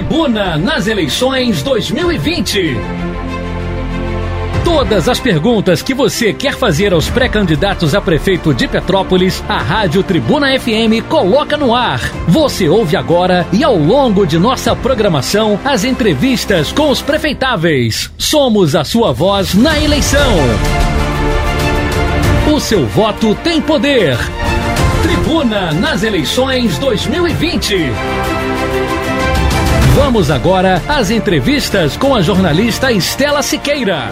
Tribuna nas eleições 2020. Todas as perguntas que você quer fazer aos pré-candidatos a prefeito de Petrópolis, a Rádio Tribuna FM coloca no ar. Você ouve agora e ao longo de nossa programação as entrevistas com os prefeitáveis. Somos a sua voz na eleição. O seu voto tem poder. Tribuna nas eleições 2020. Vamos agora às entrevistas com a jornalista Estela Siqueira.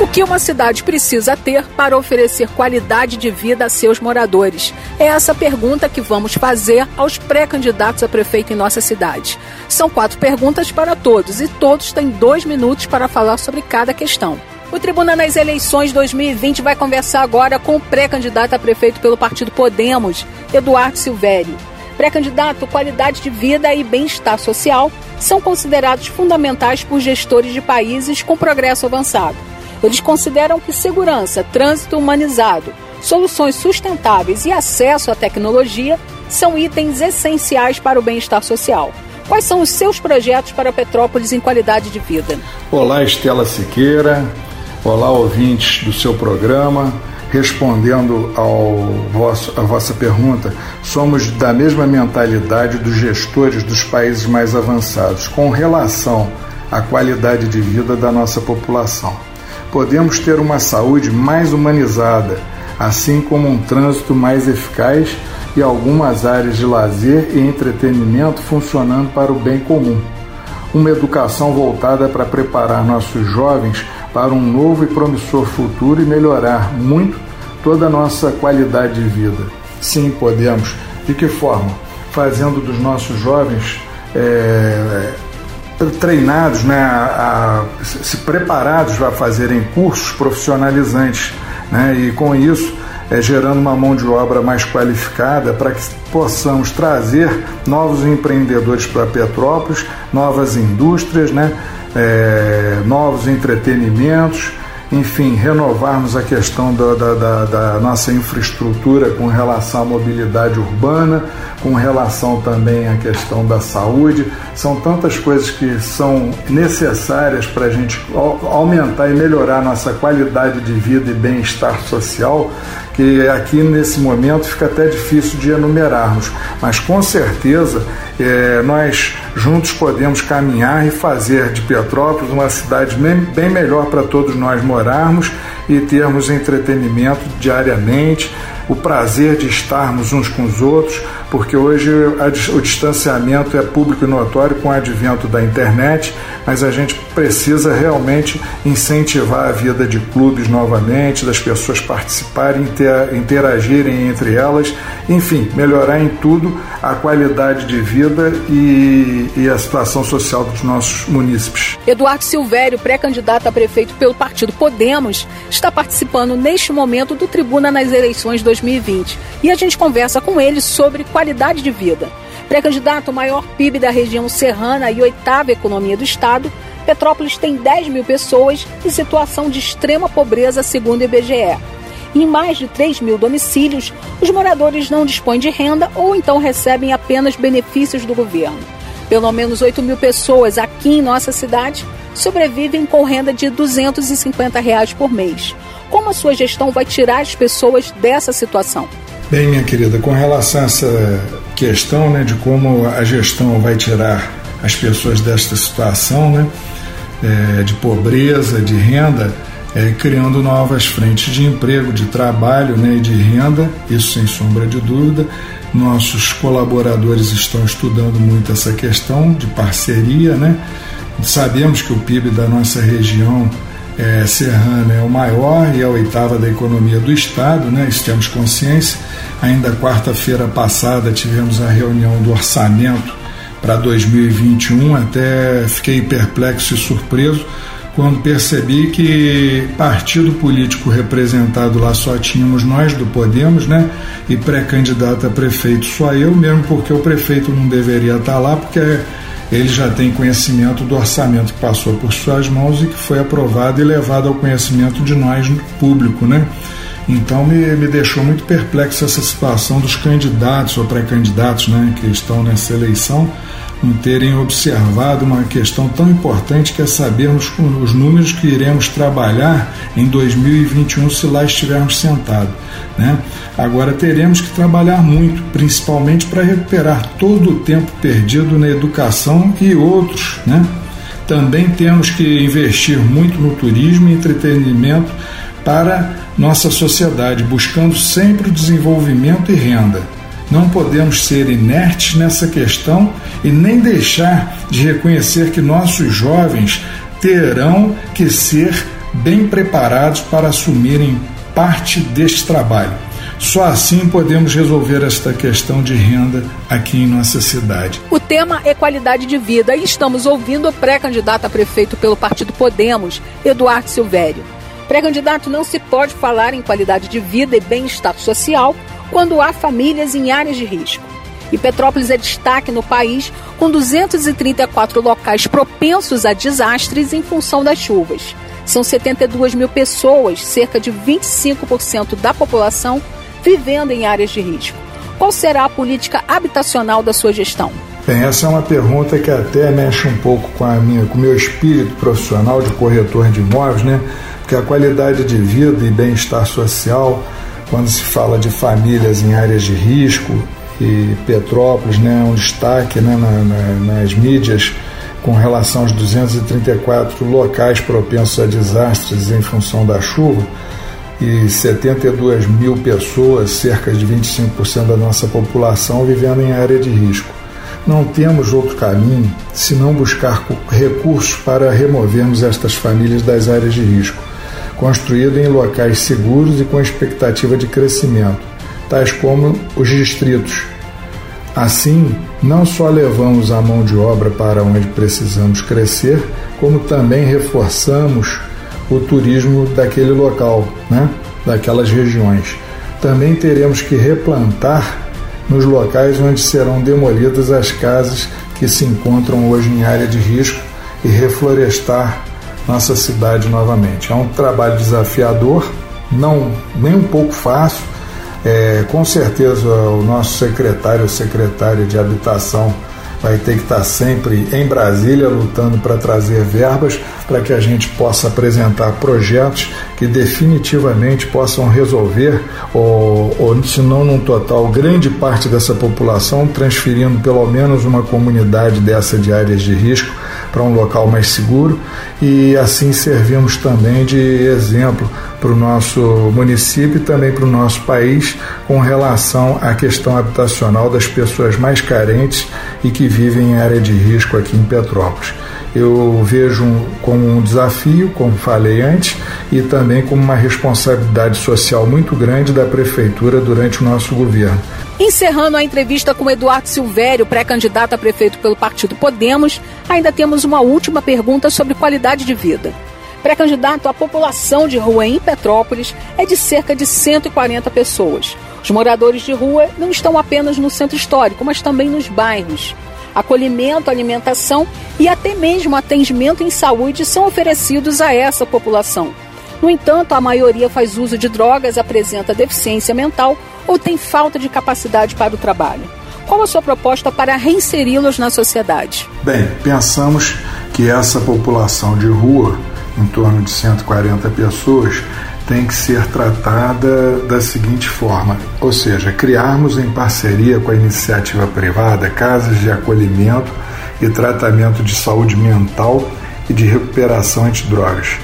O que uma cidade precisa ter para oferecer qualidade de vida a seus moradores? É essa pergunta que vamos fazer aos pré-candidatos a prefeito em nossa cidade. São quatro perguntas para todos e todos têm dois minutos para falar sobre cada questão. O Tribuna nas Eleições 2020 vai conversar agora com o pré-candidato a prefeito pelo Partido Podemos, Eduardo Silvério. Pré-candidato, qualidade de vida e bem-estar social são considerados fundamentais por gestores de países com progresso avançado. Eles consideram que segurança, trânsito humanizado, soluções sustentáveis e acesso à tecnologia são itens essenciais para o bem-estar social. Quais são os seus projetos para Petrópolis em qualidade de vida? Olá, Estela Siqueira. Olá, ouvintes do seu programa. Respondendo ao vosso, à vossa pergunta, somos da mesma mentalidade dos gestores dos países mais avançados com relação à qualidade de vida da nossa população podemos ter uma saúde mais humanizada, assim como um trânsito mais eficaz e algumas áreas de lazer e entretenimento funcionando para o bem comum. Uma educação voltada para preparar nossos jovens para um novo e promissor futuro e melhorar muito toda a nossa qualidade de vida. Sim, podemos. De que forma? Fazendo dos nossos jovens é, treinados, né, a, a, se preparados a fazerem cursos profissionalizantes, né, e com isso é, gerando uma mão de obra mais qualificada para que possamos trazer novos empreendedores para Petrópolis, novas indústrias, né, é, novos entretenimentos enfim, renovarmos a questão da, da, da, da, nossa infraestrutura com relação à mobilidade urbana, com relação também à questão da saúde. São tantas coisas que são necessárias para a gente aumentar e melhorar nossa qualidade de vida e bem-estar social que aqui nesse momento fica até difícil de enumerarmos, mas com certeza é, nós juntos podemos caminhar e fazer de Petrópolis uma cidade bem, bem melhor para todos nós morarmos e termos entretenimento diariamente, o prazer de estarmos uns com os outros, porque hoje o distanciamento é público e notório com o advento da internet, mas a gente precisa realmente incentivar a vida de clubes novamente, das pessoas participarem, interagirem entre elas, enfim, melhorar em tudo a qualidade de vida e, e a situação social dos nossos munícipes. Eduardo Silvério, pré-candidato a prefeito pelo partido Podemos, está participando neste momento do Tribuna nas eleições 2020 e a gente conversa com ele sobre qualidade de vida. Pré-candidato maior PIB da região serrana e oitava economia do estado, Petrópolis tem 10 mil pessoas em situação de extrema pobreza, segundo o IBGE. Em mais de 3 mil domicílios, os moradores não dispõem de renda ou então recebem apenas benefícios do governo. Pelo menos 8 mil pessoas aqui em nossa cidade sobrevivem com renda de 250 reais por mês. Como a sua gestão vai tirar as pessoas dessa situação? Bem, minha querida, com relação a essa questão né, de como a gestão vai tirar as pessoas desta situação né, é, de pobreza, de renda, é, criando novas frentes de emprego, de trabalho né, e de renda, isso sem sombra de dúvida. Nossos colaboradores estão estudando muito essa questão de parceria. Né? Sabemos que o PIB da nossa região é, serrana é o maior e a oitava da economia do Estado, né? isso temos consciência. Ainda quarta-feira passada tivemos a reunião do orçamento para 2021, até fiquei perplexo e surpreso quando percebi que partido político representado lá só tínhamos nós do Podemos, né? E pré-candidato a prefeito só eu, mesmo porque o prefeito não deveria estar lá, porque ele já tem conhecimento do orçamento que passou por suas mãos e que foi aprovado e levado ao conhecimento de nós, público, né? Então me, me deixou muito perplexo essa situação dos candidatos ou pré-candidatos né, que estão nessa eleição não terem observado uma questão tão importante que é sabermos os números que iremos trabalhar em 2021 se lá estivermos sentados. Né? Agora teremos que trabalhar muito, principalmente para recuperar todo o tempo perdido na educação e outros. Né? Também temos que investir muito no turismo e entretenimento para nossa sociedade, buscando sempre o desenvolvimento e renda. Não podemos ser inertes nessa questão e nem deixar de reconhecer que nossos jovens terão que ser bem preparados para assumirem parte deste trabalho. Só assim podemos resolver esta questão de renda aqui em nossa cidade. O tema é qualidade de vida e estamos ouvindo o pré-candidato a prefeito pelo Partido Podemos, Eduardo Silvério. Pré-candidato, não se pode falar em qualidade de vida e bem-estar social quando há famílias em áreas de risco. E Petrópolis é destaque no país, com 234 locais propensos a desastres em função das chuvas. São 72 mil pessoas, cerca de 25% da população, vivendo em áreas de risco. Qual será a política habitacional da sua gestão? Bem, essa é uma pergunta que até mexe um pouco com a minha, com o meu espírito profissional de corretor de imóveis, né? Porque a qualidade de vida e bem-estar social quando se fala de famílias em áreas de risco, e Petrópolis né, um destaque né, na, na, nas mídias com relação aos 234 locais propensos a desastres em função da chuva e 72 mil pessoas, cerca de 25% da nossa população, vivendo em área de risco. Não temos outro caminho senão buscar recursos para removermos estas famílias das áreas de risco construído em locais seguros e com expectativa de crescimento, tais como os distritos. Assim, não só levamos a mão de obra para onde precisamos crescer, como também reforçamos o turismo daquele local, né? daquelas regiões. Também teremos que replantar nos locais onde serão demolidas as casas que se encontram hoje em área de risco e reflorestar nossa cidade novamente. É um trabalho desafiador, não nem um pouco fácil. É, com certeza o nosso secretário ou secretária de habitação vai ter que estar sempre em Brasília lutando para trazer verbas para que a gente possa apresentar projetos que definitivamente possam resolver, ou, ou se não num total, grande parte dessa população, transferindo pelo menos uma comunidade dessa de áreas de risco para um local mais seguro e assim servimos também de exemplo para o nosso município e também para o nosso país com relação à questão habitacional das pessoas mais carentes e que vivem em área de risco aqui em Petrópolis. Eu vejo como um desafio, como falei antes, e também como uma responsabilidade social muito grande da Prefeitura durante o nosso governo. Encerrando a entrevista com Eduardo Silvério, pré-candidato a prefeito pelo Partido Podemos, ainda temos uma última pergunta sobre qualidade de vida. Pré-candidato, a população de rua em Petrópolis é de cerca de 140 pessoas. Os moradores de rua não estão apenas no centro histórico, mas também nos bairros. Acolhimento, alimentação e até mesmo atendimento em saúde são oferecidos a essa população. No entanto, a maioria faz uso de drogas, apresenta deficiência mental ou tem falta de capacidade para o trabalho? Qual a sua proposta para reinseri-los na sociedade? Bem, pensamos que essa população de rua, em torno de 140 pessoas, tem que ser tratada da seguinte forma: ou seja, criarmos em parceria com a iniciativa privada casas de acolhimento e tratamento de saúde mental e de recuperação antidrogas.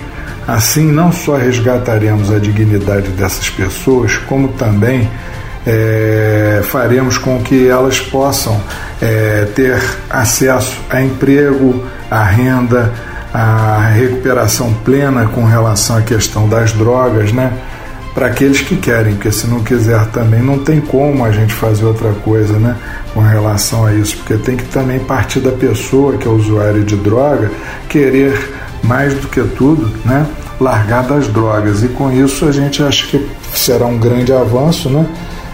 Assim, não só resgataremos a dignidade dessas pessoas, como também é, faremos com que elas possam é, ter acesso a emprego, a renda, a recuperação plena com relação à questão das drogas, né? Para aqueles que querem, porque se não quiser também não tem como a gente fazer outra coisa, né? Com relação a isso, porque tem que também partir da pessoa que é usuário de droga querer mais do que tudo, né? Largar das drogas e com isso a gente acha que será um grande avanço, né?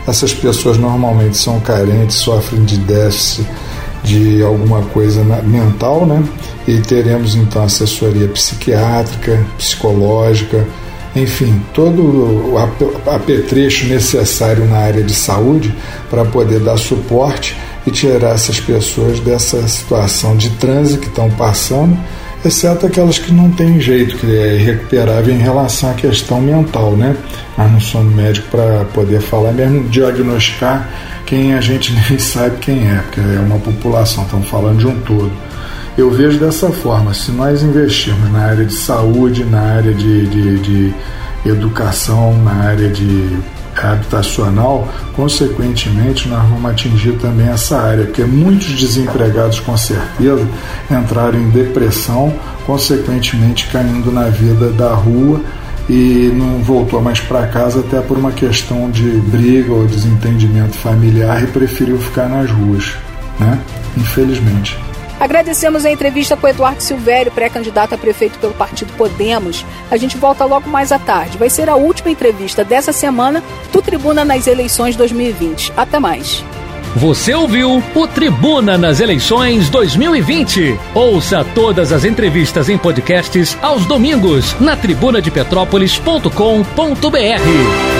Essas pessoas normalmente são carentes, sofrem de déficit de alguma coisa mental, né? E teremos então assessoria psiquiátrica, psicológica, enfim, todo o apetrecho necessário na área de saúde para poder dar suporte e tirar essas pessoas dessa situação de transe que estão passando, exceto aquelas que não têm jeito, que é irrecuperável em relação à questão mental, né? Nós não somos médicos para poder falar, mesmo diagnosticar quem a gente nem sabe quem é, porque é uma população, estamos falando de um todo. Eu vejo dessa forma, se nós investirmos na área de saúde, na área de, de, de educação, na área de habitacional, consequentemente nós vamos atingir também essa área, porque muitos desempregados com certeza entraram em depressão, consequentemente caindo na vida da rua e não voltou mais para casa até por uma questão de briga ou desentendimento familiar e preferiu ficar nas ruas, né? Infelizmente. Agradecemos a entrevista com Eduardo Silvério, pré-candidato a prefeito pelo partido Podemos. A gente volta logo mais à tarde. Vai ser a última entrevista dessa semana do Tribuna nas eleições 2020. Até mais. Você ouviu o Tribuna nas eleições 2020. Ouça todas as entrevistas em podcasts aos domingos na tribunadepetrópolis.com.br.